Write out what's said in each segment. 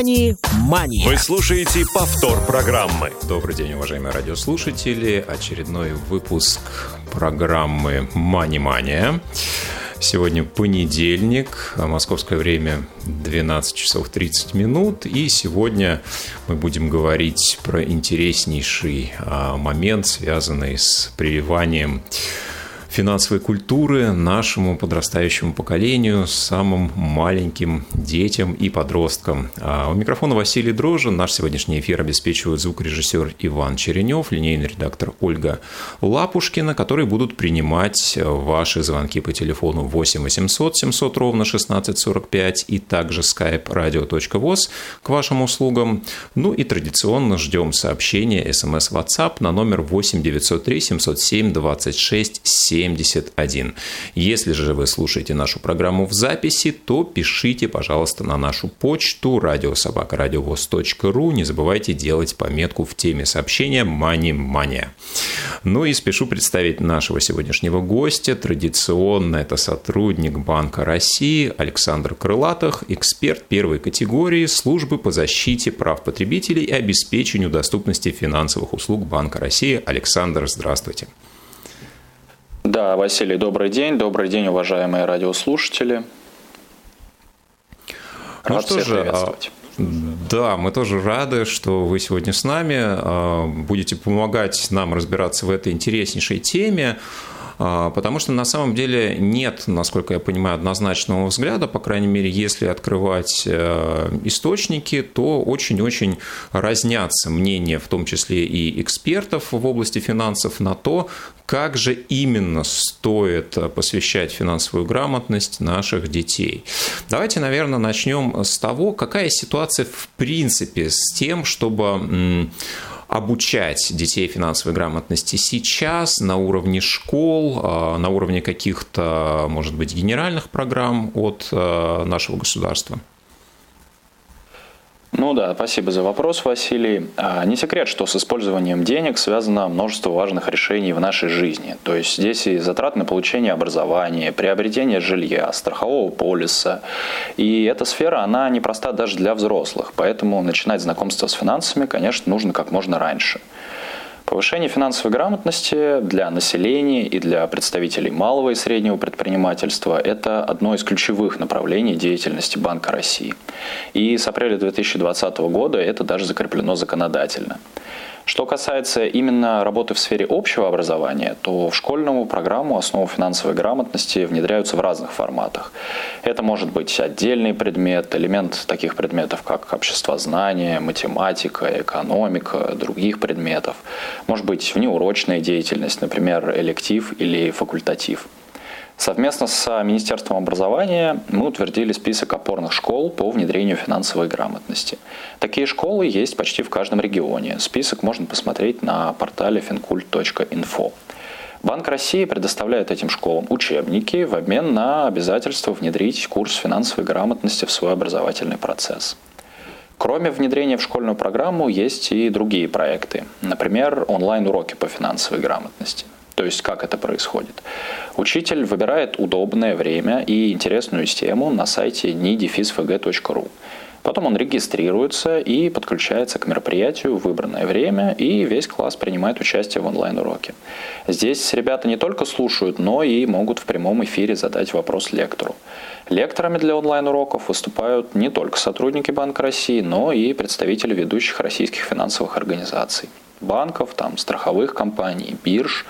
«Мани-мани». Вы слушаете повтор программы. Добрый день, уважаемые радиослушатели. Очередной выпуск программы «Мани-мания». Сегодня понедельник, московское время 12 часов 30 минут. И сегодня мы будем говорить про интереснейший а, момент, связанный с прививанием финансовой культуры нашему подрастающему поколению, самым маленьким детям и подросткам. А у микрофона Василий Дрожжин. Наш сегодняшний эфир обеспечивают звукорежиссер Иван Черенев, линейный редактор Ольга Лапушкина, которые будут принимать ваши звонки по телефону 8 800 700 ровно 1645 и также skype radio.voz к вашим услугам. Ну и традиционно ждем сообщения смс WhatsApp на номер 8 903 707 26 7 71. Если же вы слушаете нашу программу в записи, то пишите, пожалуйста, на нашу почту радиособакарадиовоз.ру. Не забывайте делать пометку в теме сообщения «Мани Мания». Ну и спешу представить нашего сегодняшнего гостя. Традиционно это сотрудник Банка России Александр Крылатых, эксперт первой категории службы по защите прав потребителей и обеспечению доступности финансовых услуг Банка России. Александр, здравствуйте. Да, Василий, добрый день. Добрый день, уважаемые радиослушатели. Ну Рад что же, а, да, мы тоже рады, что вы сегодня с нами, а, будете помогать нам разбираться в этой интереснейшей теме. А, потому что на самом деле нет, насколько я понимаю, однозначного взгляда, по крайней мере, если открывать э, источники, то очень-очень разнятся мнения, в том числе и экспертов в области финансов, на то, как же именно стоит посвящать финансовую грамотность наших детей. Давайте, наверное, начнем с того, какая ситуация в принципе с тем, чтобы обучать детей финансовой грамотности сейчас на уровне школ, а, на уровне каких-то, может быть, генеральных программ от а, нашего государства? Ну да, спасибо за вопрос, Василий. А, не секрет, что с использованием денег связано множество важных решений в нашей жизни. То есть здесь и затрат на получение образования, приобретение жилья, страхового полиса. И эта сфера, она непроста даже для взрослых. Поэтому начинать знакомство с финансами, конечно, нужно как можно раньше. Повышение финансовой грамотности для населения и для представителей малого и среднего предпринимательства – это одно из ключевых направлений деятельности Банка России. И с апреля 2020 года это даже закреплено законодательно. Что касается именно работы в сфере общего образования, то в школьную программу основу финансовой грамотности внедряются в разных форматах. Это может быть отдельный предмет, элемент таких предметов, как обществознание, математика, экономика, других предметов. Может быть внеурочная деятельность, например, электив или факультатив. Совместно с Министерством образования мы утвердили список опорных школ по внедрению финансовой грамотности. Такие школы есть почти в каждом регионе. Список можно посмотреть на портале fincult.info. Банк России предоставляет этим школам учебники в обмен на обязательство внедрить курс финансовой грамотности в свой образовательный процесс. Кроме внедрения в школьную программу есть и другие проекты. Например, онлайн-уроки по финансовой грамотности. То есть как это происходит? Учитель выбирает удобное время и интересную тему на сайте nidefisfg.ru. Потом он регистрируется и подключается к мероприятию в выбранное время, и весь класс принимает участие в онлайн-уроке. Здесь ребята не только слушают, но и могут в прямом эфире задать вопрос лектору. Лекторами для онлайн-уроков выступают не только сотрудники Банка России, но и представители ведущих российских финансовых организаций банков, там, страховых компаний, бирж.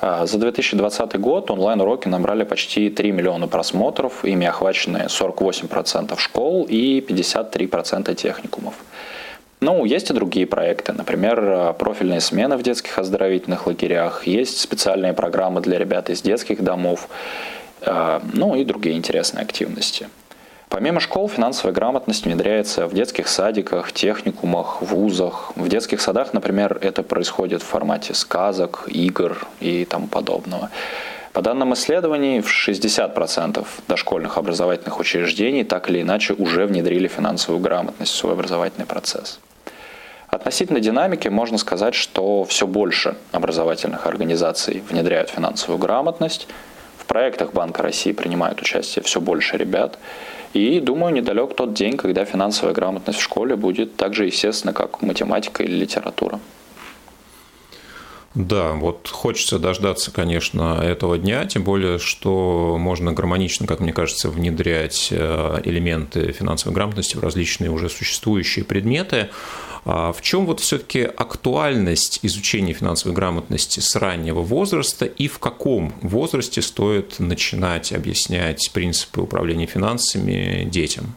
А, за 2020 год онлайн-уроки набрали почти 3 миллиона просмотров, ими охвачены 48% школ и 53% техникумов. Ну, есть и другие проекты, например, профильные смены в детских оздоровительных лагерях, есть специальные программы для ребят из детских домов, а, ну и другие интересные активности. Помимо школ, финансовая грамотность внедряется в детских садиках, техникумах, вузах. В детских садах, например, это происходит в формате сказок, игр и тому подобного. По данным исследований, в 60% дошкольных образовательных учреждений так или иначе уже внедрили финансовую грамотность в свой образовательный процесс. Относительно динамики можно сказать, что все больше образовательных организаций внедряют финансовую грамотность – проектах Банка России принимают участие все больше ребят. И думаю, недалек тот день, когда финансовая грамотность в школе будет так же естественно, как математика или литература. Да, вот хочется дождаться, конечно, этого дня, тем более, что можно гармонично, как мне кажется, внедрять э, элементы финансовой грамотности в различные уже существующие предметы. А в чем вот все-таки актуальность изучения финансовой грамотности с раннего возраста и в каком возрасте стоит начинать объяснять принципы управления финансами детям?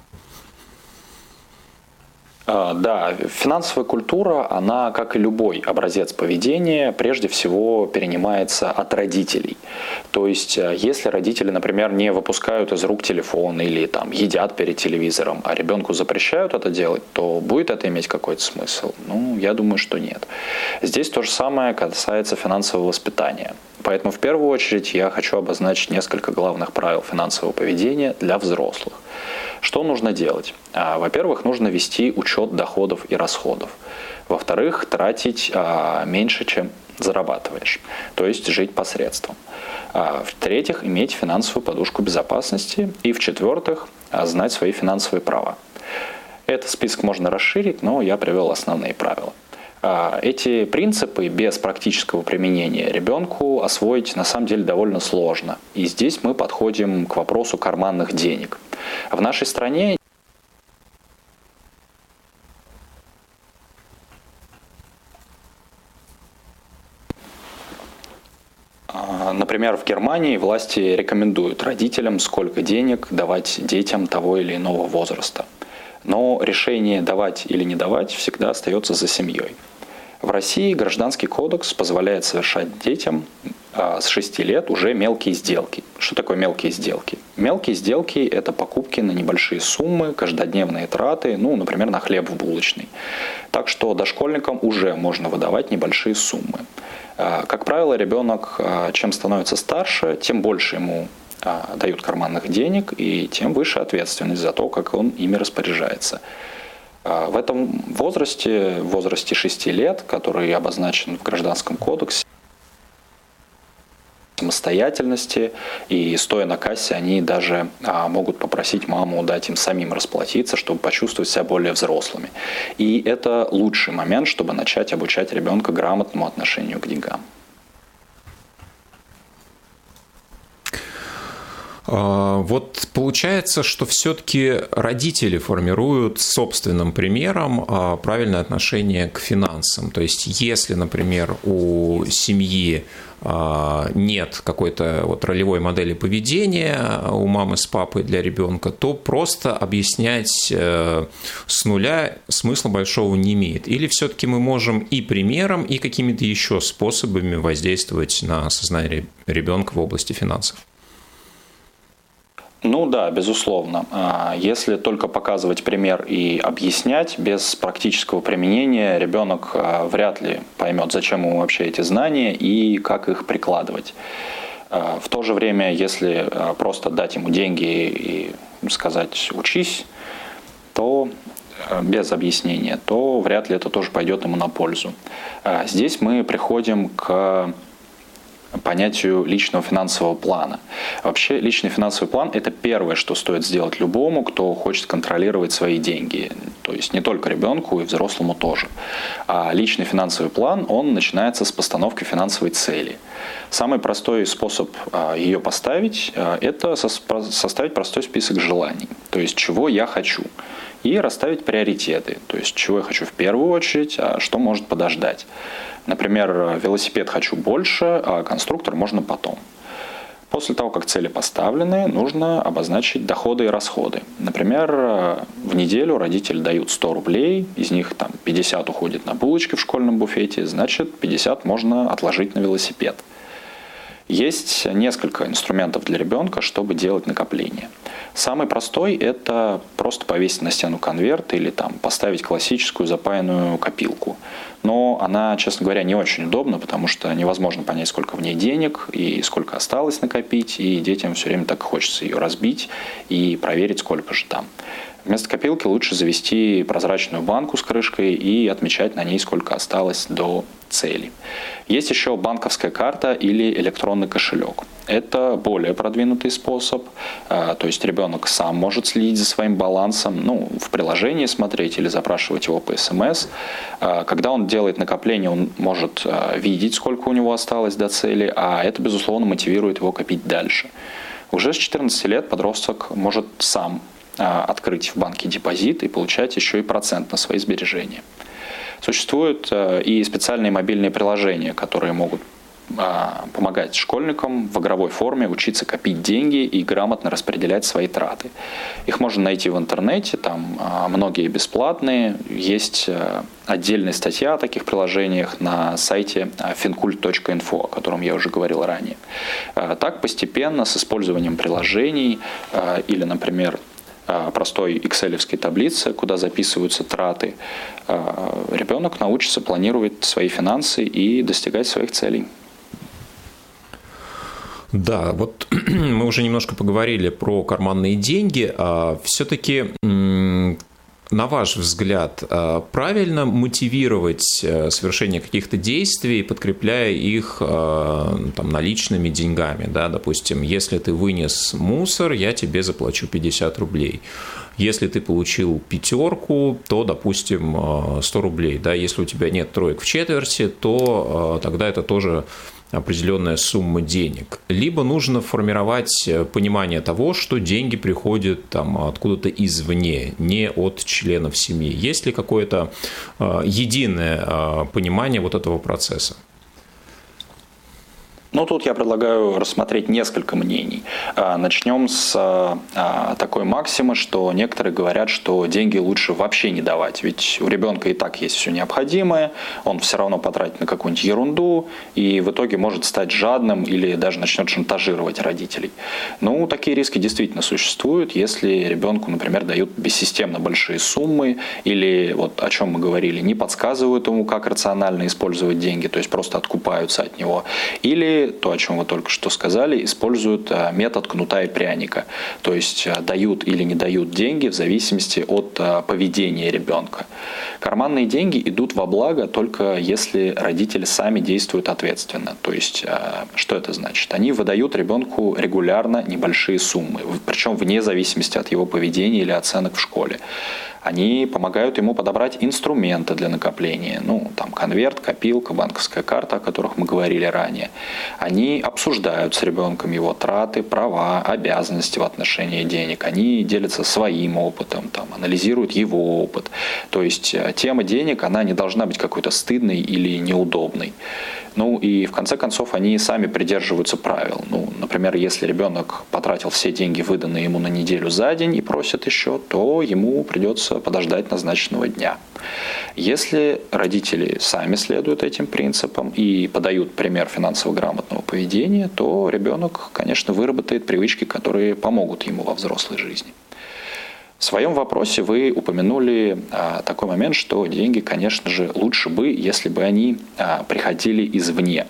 А, да, финансовая культура, она, как и любой образец поведения, прежде всего перенимается от родителей. То есть, э, если родители, например, не выпускают из рук телефон или там едят перед телевизором, а ребенку запрещают это делать, то будет это иметь какой-то смысл? Ну, я думаю, что нет. Здесь то же самое касается финансового воспитания. Поэтому в первую очередь я хочу обозначить несколько главных правил финансового поведения для взрослых. Что нужно делать? А, во-первых, нужно вести учет доходов и расходов. Во-вторых, тратить а, меньше, чем зарабатываешь, то есть жить посредством. А, в-третьих, иметь финансовую подушку безопасности. И в-четвертых, знать свои финансовые права. Этот список можно расширить, но я привел основные правила. Эти принципы без практического применения ребенку освоить на самом деле довольно сложно. И здесь мы подходим к вопросу карманных денег – в нашей стране а, Например, в Германии власти рекомендуют родителям, сколько денег давать детям того или иного возраста. Но решение давать или не давать всегда остается за семьей. В России гражданский кодекс позволяет совершать детям а, с 6 лет уже мелкие сделки. Что такое мелкие сделки? Мелкие сделки – это покупки на небольшие суммы, каждодневные траты, ну, например, на хлеб в булочной. Так что дошкольникам уже можно выдавать небольшие суммы. А, как правило, ребенок, а, чем становится старше, тем больше ему дают карманных денег, и тем выше ответственность за то, как он ими распоряжается. В этом возрасте, в возрасте 6 лет, который обозначен в Гражданском кодексе, самостоятельности, и стоя на кассе, они даже а, могут попросить маму дать им самим расплатиться, чтобы почувствовать себя более взрослыми. И это лучший момент, чтобы начать обучать ребенка грамотному отношению к деньгам. Вот получается, что все-таки родители формируют собственным примером а, правильное отношение к финансам. То есть, если, например, у семьи а, нет какой-то вот ролевой модели поведения у мамы с папой для ребенка, то просто объяснять э, с нуля смысла большого не имеет. Или все-таки мы можем и примером, и какими-то еще способами воздействовать на сознание ребенка в области финансов? Ну да, безусловно. А, если только показывать пример и объяснять без практического применения, ребенок а, вряд ли поймет, зачем ему вообще эти знания и как их прикладывать. А, в то же время, если просто дать ему деньги и сказать «учись», то без объяснения, то вряд ли это тоже пойдет ему на пользу. Здесь мы приходим к понятию личного финансового плана. Вообще личный финансовый план – это первое, что стоит сделать любому, кто хочет контролировать свои деньги. То есть не только ребенку и взрослому тоже. А личный финансовый план, он начинается с постановки финансовой цели. Самый простой способ а, ее поставить а, – это составить простой список желаний. То есть чего я хочу и расставить приоритеты, то есть чего я хочу в первую очередь, а что может подождать. Например, велосипед хочу больше, а конструктор можно потом. После того, как цели поставлены, нужно обозначить доходы и расходы. Например, в неделю родители дают 100 рублей, из них там 50 уходит на булочки в школьном буфете, значит 50 можно отложить на велосипед. Есть несколько инструментов для ребенка, чтобы делать накопление. Самый простой – это просто повесить на стену конверт или там, поставить классическую запаянную копилку. Но она, честно говоря, не очень удобна, потому что невозможно понять, сколько в ней денег и сколько осталось накопить, и детям все время так хочется ее разбить и проверить, сколько же там. Вместо копилки лучше завести прозрачную банку с крышкой и отмечать на ней, сколько осталось до цели. Есть еще банковская карта или электронный кошелек. Это более продвинутый способ, а, то есть ребенок сам может следить за своим балансом, ну, в приложении смотреть или запрашивать его по СМС. А, когда он делает накопление, он может а, видеть, сколько у него осталось до цели, а это, безусловно, мотивирует его копить дальше. Уже с 14 лет подросток может сам открыть в банке депозит и получать еще и процент на свои сбережения. Существуют э, и специальные мобильные приложения, которые могут а, помогать школьникам в игровой форме учиться копить деньги и грамотно распределять свои траты. Их можно найти в интернете, там а, многие бесплатные. Есть отдельная статья о таких приложениях на сайте fincult.info, о котором я уже говорил ранее. Так постепенно с использованием приложений или, например, простой excel таблице, куда записываются траты, э, ребенок научится планировать свои финансы и достигать своих целей. Да, вот мы уже немножко поговорили про карманные деньги. А все-таки на ваш взгляд, э, правильно мотивировать э, совершение каких-то действий, подкрепляя их э, там, наличными деньгами? Да? Допустим, если ты вынес мусор, я тебе заплачу 50 рублей. Если ты получил пятерку, то, допустим, 100 рублей. Да? Если у тебя нет троек в четверти, то тогда это тоже определенная сумма денег. Либо нужно формировать э, понимание того, что деньги приходят там, откуда-то извне, не от членов семьи. Есть ли какое-то э, единое э, понимание вот этого процесса? Ну, тут я предлагаю рассмотреть несколько мнений. А, начнем с а, такой максимы, что некоторые говорят, что деньги лучше вообще не давать, ведь у ребенка и так есть все необходимое, он все равно потратит на какую-нибудь ерунду и в итоге может стать жадным или даже начнет шантажировать родителей. Ну, такие риски действительно существуют, если ребенку, например, дают бессистемно большие суммы или, вот о чем мы говорили, не подсказывают ему, как рационально использовать деньги, то есть просто откупаются от него, или то, о чем вы только что сказали, используют э, метод кнута и пряника. То есть э, дают или не дают деньги в зависимости от э, поведения ребенка. Карманные деньги идут во благо только если родители сами действуют ответственно. То есть что это значит? Они выдают ребенку регулярно небольшие суммы, причем вне зависимости от его поведения или оценок в школе. Они помогают ему подобрать инструменты для накопления, ну, там, конверт, копилка, банковская карта, о которых мы говорили ранее. Они обсуждают с ребенком его траты, права, обязанности в отношении денег. Они делятся своим опытом, там, анализируют его опыт. То есть э, тема денег, она не должна быть какой-то стыдной или неудобной. Ну и в конце концов они сами придерживаются правил. Ну, например, если ребенок потратил все деньги, выданные ему на неделю за день и просит еще, то ему придется подождать назначенного дня. Если родители сами следуют этим принципам и подают пример финансово грамотного поведения, то ребенок, конечно, выработает привычки, которые помогут ему во взрослой жизни. В своем вопросе вы упомянули а, такой момент, что деньги, конечно же, лучше бы, если бы они а, приходили извне.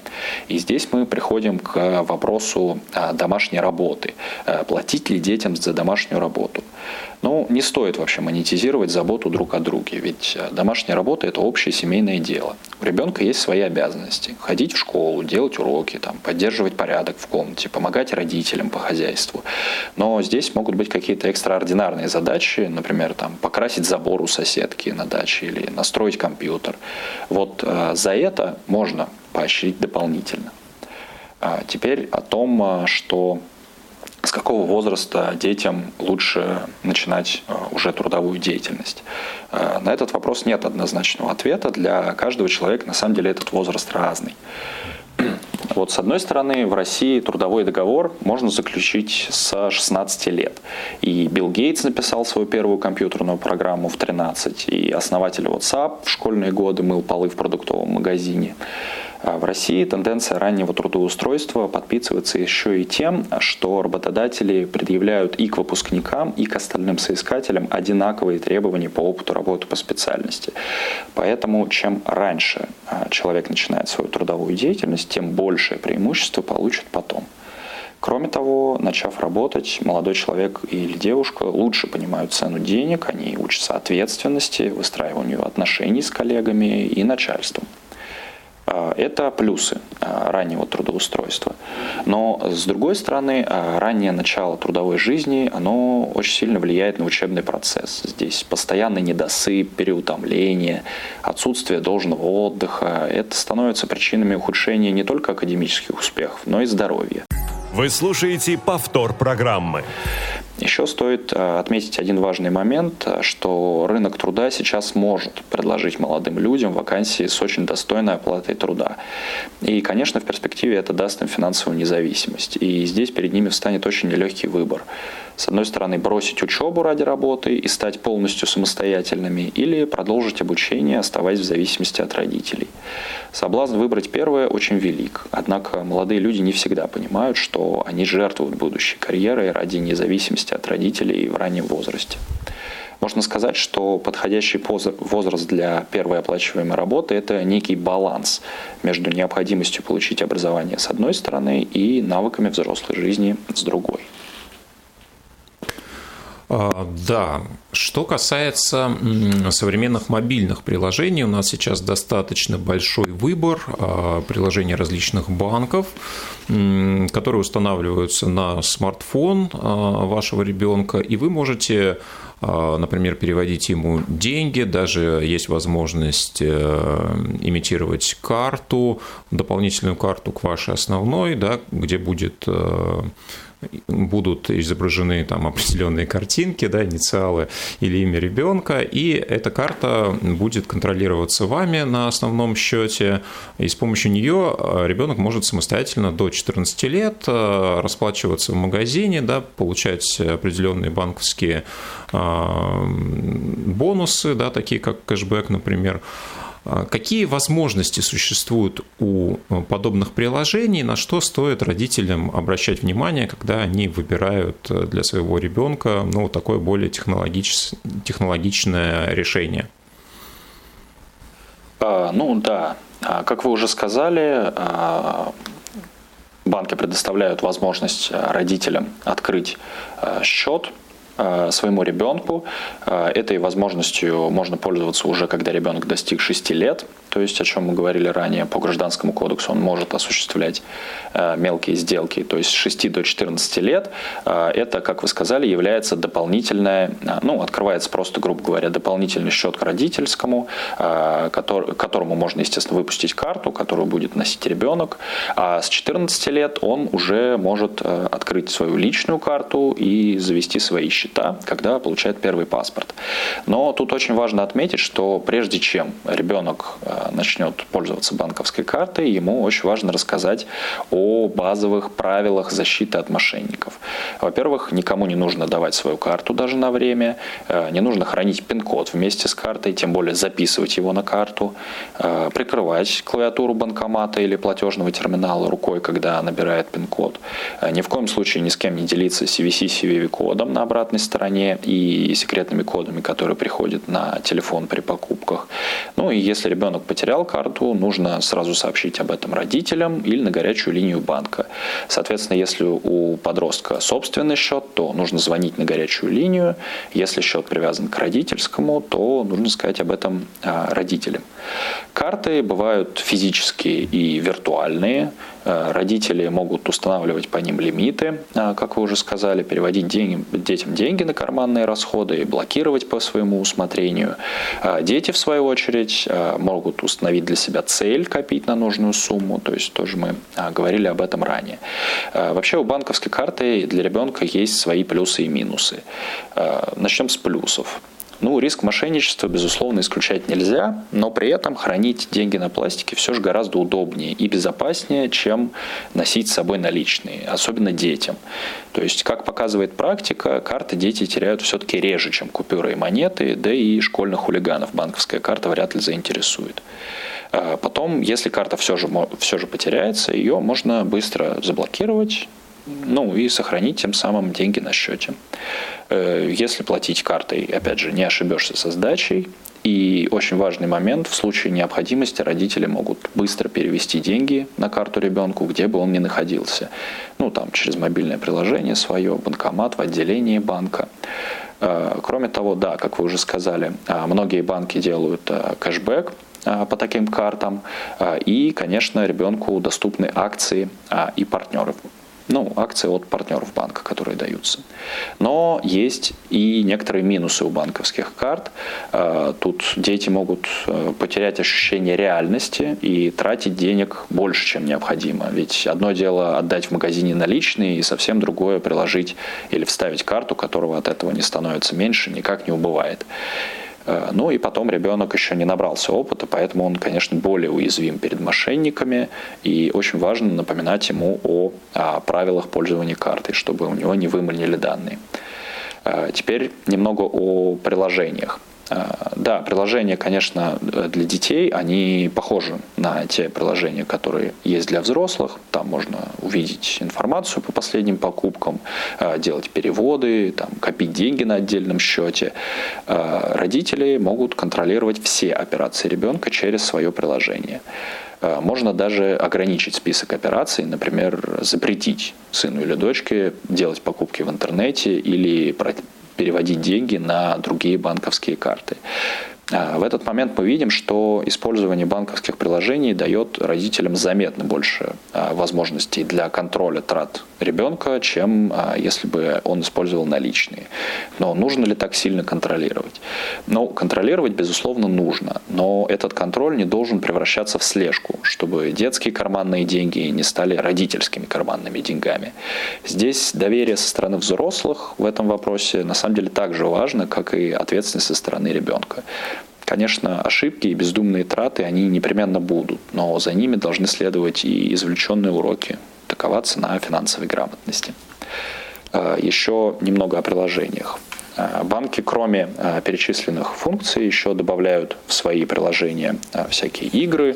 И здесь мы приходим к вопросу а, домашней работы. Платить ли детям за домашнюю работу? Ну, не стоит вообще монетизировать заботу друг о друге, ведь домашняя работа – это общее семейное дело. У ребенка есть свои обязанности. Ходить в школу, делать уроки, там, поддерживать порядок в комнате, помогать родителям по хозяйству. Но здесь могут быть какие-то экстраординарные задачи, например, там, покрасить забор у соседки на даче или настроить компьютер. Вот э, за это можно поощрить дополнительно. А теперь о том, э, что с какого возраста детям лучше начинать э, уже трудовую деятельность? Э, на этот вопрос нет однозначного ответа. Для каждого человека на самом деле этот возраст разный. Вот с одной стороны, в России трудовой договор можно заключить с 16 лет. И Билл Гейтс написал свою первую компьютерную программу в 13, и основатель WhatsApp в школьные годы мыл полы в продуктовом магазине. А в России тенденция раннего трудоустройства подписывается еще и тем, что работодатели предъявляют и к выпускникам, и к остальным соискателям одинаковые требования по опыту работы по специальности. Поэтому чем раньше а, человек начинает свою трудовую деятельность, тем большее преимущество получит потом. Кроме того, начав работать, молодой человек или девушка лучше понимают цену денег, они учатся ответственности, выстраиванию отношений с коллегами и начальством. А, это плюсы а, раннего трудоустройства. Но, с другой стороны, а, раннее начало трудовой жизни, оно очень сильно влияет на учебный процесс. Здесь постоянный недосып, переутомление, отсутствие должного отдыха. Это становится причинами ухудшения не только академических успехов, но и здоровья. Вы слушаете повтор программы. Еще стоит э, отметить один важный момент, э, что рынок труда сейчас может предложить молодым людям вакансии с очень достойной оплатой труда. И, конечно, в перспективе это даст им финансовую независимость. И здесь перед ними встанет очень нелегкий выбор. С одной стороны, бросить учебу ради работы и стать полностью самостоятельными, или продолжить обучение, оставаясь в зависимости от родителей. Соблазн выбрать первое очень велик. Однако молодые люди не всегда понимают, что они жертвуют будущей карьерой ради независимости от родителей в раннем возрасте. Можно сказать, что подходящий возраст для первой оплачиваемой работы – это некий баланс между необходимостью получить образование с одной стороны и навыками взрослой жизни с другой. А, да, что касается современных мобильных приложений, у нас сейчас достаточно большой выбор а, приложений различных банков, которые устанавливаются на смартфон а, вашего ребенка, и вы можете например, переводить ему деньги, даже есть возможность э, имитировать карту, дополнительную карту к вашей основной, да, где будет э, будут изображены там определенные картинки, да, инициалы или имя ребенка, и эта карта будет контролироваться вами на основном счете, и с помощью нее э, ребенок может самостоятельно до 14 лет э, расплачиваться в магазине, да, получать определенные банковские э, бонусы, да, такие как кэшбэк, например, какие возможности существуют у э, подобных приложений, на что стоит родителям обращать внимание, когда они выбирают э, для своего ребенка ну, такое более технологич... технологичное решение? А, ну да, а, как вы уже сказали, а, банки предоставляют возможность родителям открыть счет Э, своему ребенку. Э, этой возможностью можно пользоваться уже, когда ребенок достиг 6 лет, то есть о чем мы говорили ранее по гражданскому кодексу, он может осуществлять э, мелкие сделки, то есть с 6 до 14 лет. Это, как вы сказали, является дополнительное, ну, открывается просто, грубо говоря, дополнительный счет к родительскому, которому можно, естественно, выпустить карту, которую будет носить ребенок. А с 14 лет он уже может открыть свою личную карту и завести свои счета счета, когда получает первый паспорт. Но тут очень важно отметить, что прежде чем ребенок э, начнет пользоваться банковской картой, ему очень важно рассказать о базовых правилах защиты от мошенников. Во-первых, никому не нужно давать свою карту даже на время, э, не нужно хранить пин-код вместе с картой, тем более записывать его на карту, э, прикрывать клавиатуру банкомата или платежного терминала рукой, когда набирает пин-код. Ни в коем случае ни с кем не делиться CVC-CVV-кодом на обратной обратной стороне и секретными кодами, которые приходят на телефон при покупках. Ну и если ребенок потерял карту, нужно сразу сообщить об этом родителям или на горячую линию банка. Соответственно, если у подростка собственный счет, то нужно звонить на горячую линию. Если счет привязан к родительскому, то нужно сказать об этом а, родителям. Карты бывают физические и виртуальные. Э, родители могут устанавливать по ним лимиты, э, как вы уже сказали, переводить деньги, детям деньги на карманные расходы и блокировать по своему усмотрению. Э, дети, в свою очередь, могут установить для себя цель копить на нужную сумму, то есть тоже мы говорили об этом ранее. Вообще у банковской карты для ребенка есть свои плюсы и минусы. Начнем с плюсов. Ну, риск мошенничества, безусловно, исключать нельзя, но при этом хранить деньги на пластике все же гораздо удобнее и безопаснее, чем носить с собой наличные, особенно детям. То есть, как показывает практика, карты дети теряют все-таки реже, чем купюры и монеты, да и школьных хулиганов банковская карта вряд ли заинтересует. А потом, если карта все же, все же потеряется, ее можно быстро заблокировать, ну и сохранить тем самым деньги на счете. Э, если платить картой, опять же, не ошибешься со сдачей, И очень важный момент, в случае необходимости родители могут быстро перевести деньги на карту ребенку, где бы он ни находился. Ну, там, через мобильное приложение свое, банкомат в отделении банка. Э, кроме того, да, как вы уже сказали, э, многие банки делают кэшбэк, по таким картам. И, конечно, ребенку доступны акции и партнеры ну, акции от партнеров банка, которые даются. Но есть и некоторые минусы у банковских карт. Э, тут дети могут э, потерять ощущение реальности и тратить денег больше, чем необходимо. Ведь одно дело отдать в магазине наличные, и совсем другое приложить или вставить карту, которого от этого не становится меньше, никак не убывает. Э, ну и потом ребенок еще не набрался опыта, поэтому он, конечно, более уязвим перед мошенниками. И очень важно напоминать ему о, о правилах пользования картой, чтобы у него не выманили данные. Э, теперь немного о приложениях. А, да, приложения, конечно, для детей, они похожи на те приложения, которые есть для взрослых. Там можно увидеть информацию по последним покупкам, а, делать переводы, там, копить деньги на отдельном счете. Родители могут контролировать все операции ребенка через свое приложение. Можно даже ограничить список операций, например, запретить сыну или дочке делать покупки в интернете или переводить деньги на другие банковские карты. А, в этот момент мы видим, что использование банковских приложений дает родителям заметно больше а, возможностей для контроля трат ребенка, чем а, если бы он использовал наличные. Но нужно ли так сильно контролировать? Ну, контролировать, безусловно, нужно, но этот контроль не должен превращаться в слежку, чтобы детские карманные деньги не стали родительскими карманными деньгами. Здесь доверие со стороны взрослых в этом вопросе на самом деле так же важно, как и ответственность со стороны ребенка. Конечно, ошибки и бездумные траты, они непременно будут, но за ними должны следовать и извлеченные уроки, таковаться на финансовой грамотности. А, еще немного о приложениях. А, банки, кроме а, перечисленных функций, еще добавляют в свои приложения всякие игры,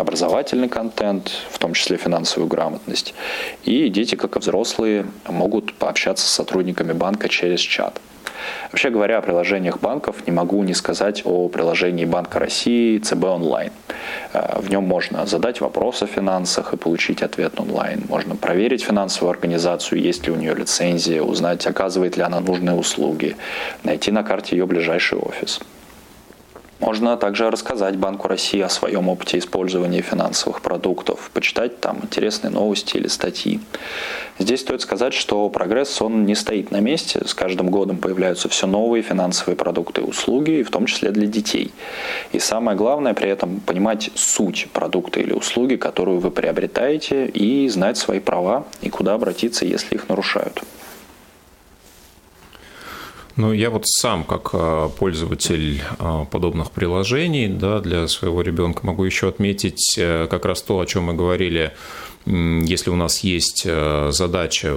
образовательный контент, в том числе финансовую грамотность. И дети, как и взрослые, могут пообщаться с сотрудниками банка через чат. Вообще говоря о приложениях банков, не могу не сказать о приложении Банка России ЦБ онлайн. Э, в нем можно задать вопрос о финансах и получить ответ онлайн. Можно проверить финансовую организацию, есть ли у нее лицензия, узнать, оказывает ли она нужные услуги, найти на карте ее ближайший офис. Можно также рассказать Банку России о своем опыте использования финансовых продуктов, почитать там интересные новости или статьи. Здесь стоит сказать, что прогресс, он не стоит на месте. С каждым годом появляются все новые финансовые продукты и услуги, в том числе для детей. И самое главное при этом понимать суть продукта или услуги, которую вы приобретаете, и знать свои права и куда обратиться, если их нарушают. Ну, я вот сам, как а, пользователь а, подобных приложений, да, для своего ребенка могу еще отметить э, как раз то, о чем мы говорили если у нас есть э, задача,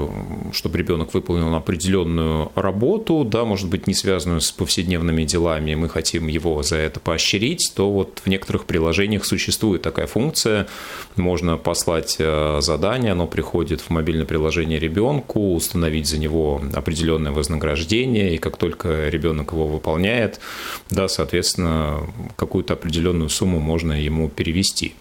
чтобы ребенок выполнил определенную работу, да, может быть, не связанную с повседневными делами, мы хотим его за это поощрить, то вот в некоторых приложениях существует такая функция. Можно послать э, задание, оно приходит в мобильное приложение ребенку, установить за него определенное вознаграждение, и как только ребенок его выполняет, да, соответственно, какую-то определенную сумму можно ему перевести.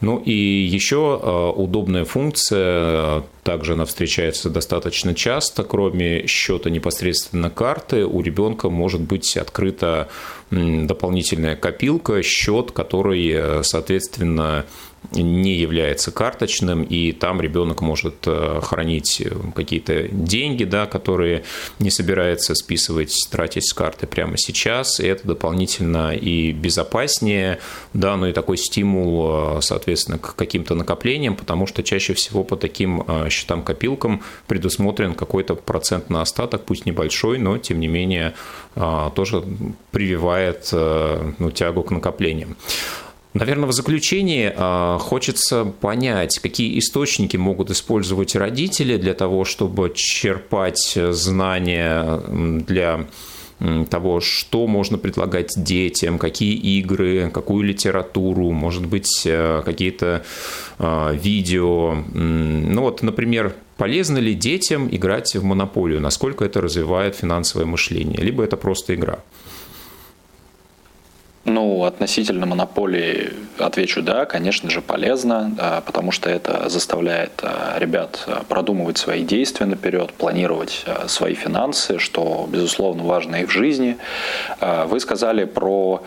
Ну и еще э, удобно удобная функция, также она встречается достаточно часто. Кроме счета непосредственно карты, у ребенка может быть открыта дополнительная копилка, счет, который, соответственно, не является карточным, и там ребенок может э, хранить какие-то деньги, да, которые не собирается списывать, тратить с карты прямо сейчас, и это дополнительно и безопаснее, да, ну и такой стимул, э, соответственно, к каким-то накоплениям, потому что чаще всего по таким э, счетам-копилкам предусмотрен какой-то процент на остаток, пусть небольшой, но тем не менее тоже прививает ну, тягу к накоплениям. Наверное, в заключении э, хочется понять, какие источники могут использовать родители для того, чтобы черпать знания для того, что можно предлагать детям, какие игры, какую литературу, может быть, э, какие-то э, видео. Ну вот, например, полезно ли детям играть в монополию, насколько это развивает финансовое мышление, либо это просто игра? Ну, относительно монополии отвечу да, конечно же, полезно, потому что это заставляет а, ребят а, продумывать свои действия наперед, планировать свои финансы, что, безусловно, важно и в жизни. Вы сказали про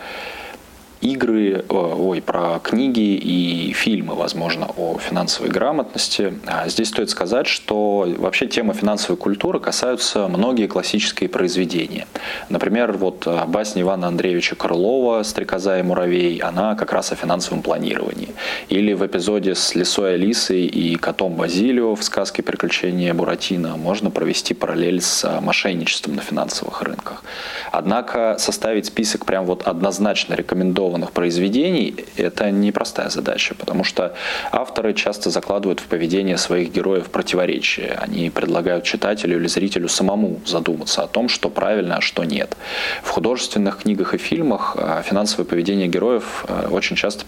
игры, ой, про книги и фильмы, возможно, о финансовой грамотности. А здесь стоит сказать, что вообще тема финансовой культуры касаются многие классические произведения. Например, вот а, басня Ивана Андреевича Крылова «Стрекоза и муравей», она как раз о финансовом планировании. Или в эпизоде с Лисой Алисой и котом Базилио в сказке «Приключения Буратино» можно провести параллель с а, мошенничеством на финансовых рынках. Однако составить список прям вот однозначно рекомендованных цензурованных произведений – это непростая задача, потому что авторы часто закладывают в поведение своих героев противоречия. Они предлагают читателю или зрителю самому задуматься о том, что правильно, а что нет. В художественных книгах и фильмах а, финансовое поведение героев а, очень часто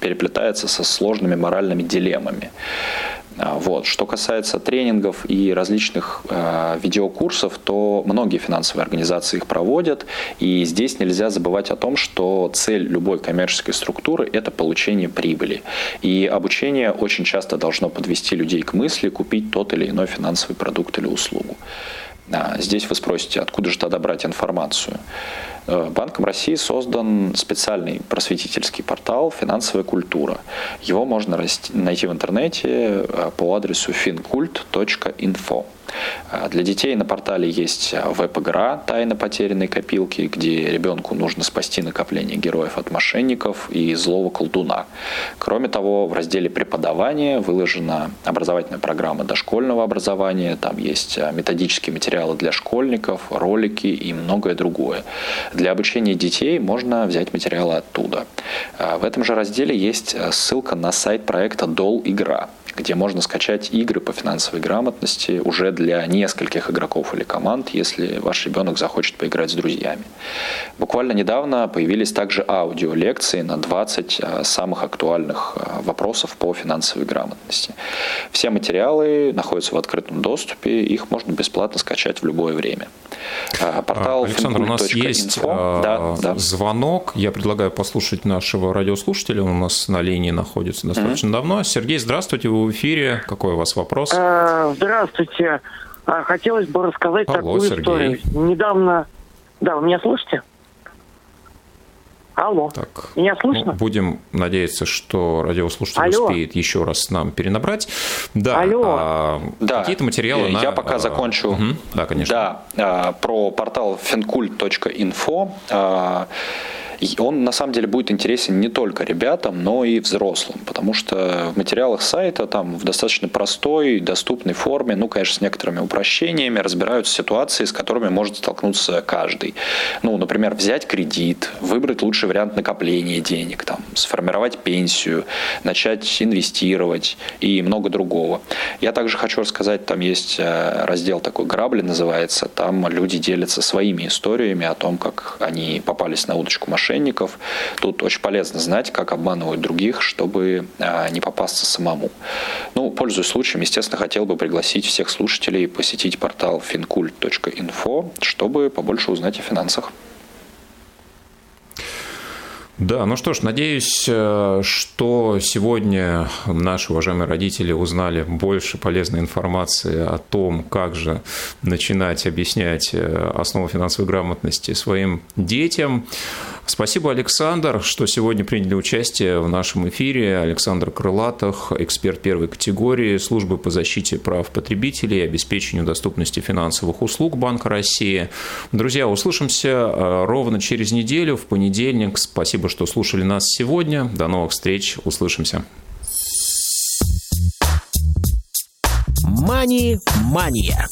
переплетается со сложными моральными дилеммами. А, вот. Что касается тренингов и различных э, видеокурсов, то многие финансовые организации их проводят, и здесь нельзя забывать о том, что цель любой коммерческой структуры – это получение прибыли. И обучение очень часто должно подвести людей к мысли купить тот или иной финансовый продукт или услугу. А, здесь вы спросите, откуда же тогда брать информацию? Э, Банком России создан специальный просветительский портал «Финансовая культура». Его можно найти в интернете э, по адресу fincult.info. А, для детей на портале есть веб-игра «Тайна потерянной копилки», где ребенку нужно спасти накопление героев от мошенников и злого колдуна. Кроме того, в разделе «Преподавание» выложена образовательная программа дошкольного образования, там есть методические материалы для школьников, ролики и многое другое. Для обучения детей можно взять материалы оттуда. В этом же разделе есть ссылка на сайт проекта «Дол Игра», где можно скачать игры по финансовой грамотности уже для нескольких игроков или команд, если ваш ребенок захочет поиграть с друзьями. Буквально недавно появились также аудиолекции на 20 а, самых актуальных а, вопросов по финансовой грамотности. Все материалы находятся в открытом доступе, их можно бесплатно скачать в любое время. А, портал Александр, у нас есть да, да. звонок. Я предлагаю послушать нашего радиослушателя. Он у нас на линии находится достаточно mm-hmm. давно. Сергей, здравствуйте, вы в эфире. Какой у вас вопрос? Здравствуйте. Хотелось бы рассказать Алло, такую Сергей. историю. Недавно... Да, вы меня слышите? Алло, так, меня слышно? Ну, будем надеяться, что радиослушатель Алло. успеет еще раз нам перенабрать. Да, Алло. А, да. какие-то материалы Я на... пока а, закончу. Угу. Да, конечно. Да, а, про портал fincult.info. А, он на самом деле будет интересен не только ребятам, но и взрослым, потому что в материалах сайта там в достаточно простой, доступной форме, ну, конечно, с некоторыми упрощениями разбираются ситуации, с которыми может столкнуться каждый. Ну, например, взять кредит, выбрать лучший вариант накопления денег, там, сформировать пенсию, начать инвестировать и много другого. Я также хочу рассказать, там есть э, раздел такой «Грабли» называется, там люди делятся своими историями о том, как они попались на удочку мошенников, мошенников. Тут очень полезно знать, как обманывают других, чтобы а, не попасться самому. Ну, пользуясь случаем, естественно, хотел бы пригласить всех слушателей посетить портал fincult.info, чтобы побольше узнать о финансах. Да, ну что ж, надеюсь, э, что сегодня наши уважаемые родители узнали больше полезной информации о том, как же начинать объяснять э, основу финансовой грамотности своим детям. Спасибо, Александр, что сегодня приняли участие в нашем эфире. Александр Крылатов, эксперт первой категории службы по защите прав потребителей и обеспечению доступности финансовых услуг Банка России. Друзья, услышимся э, ровно через неделю, в понедельник. Спасибо, что слушали нас сегодня. До новых встреч. Услышимся. Мани-мания.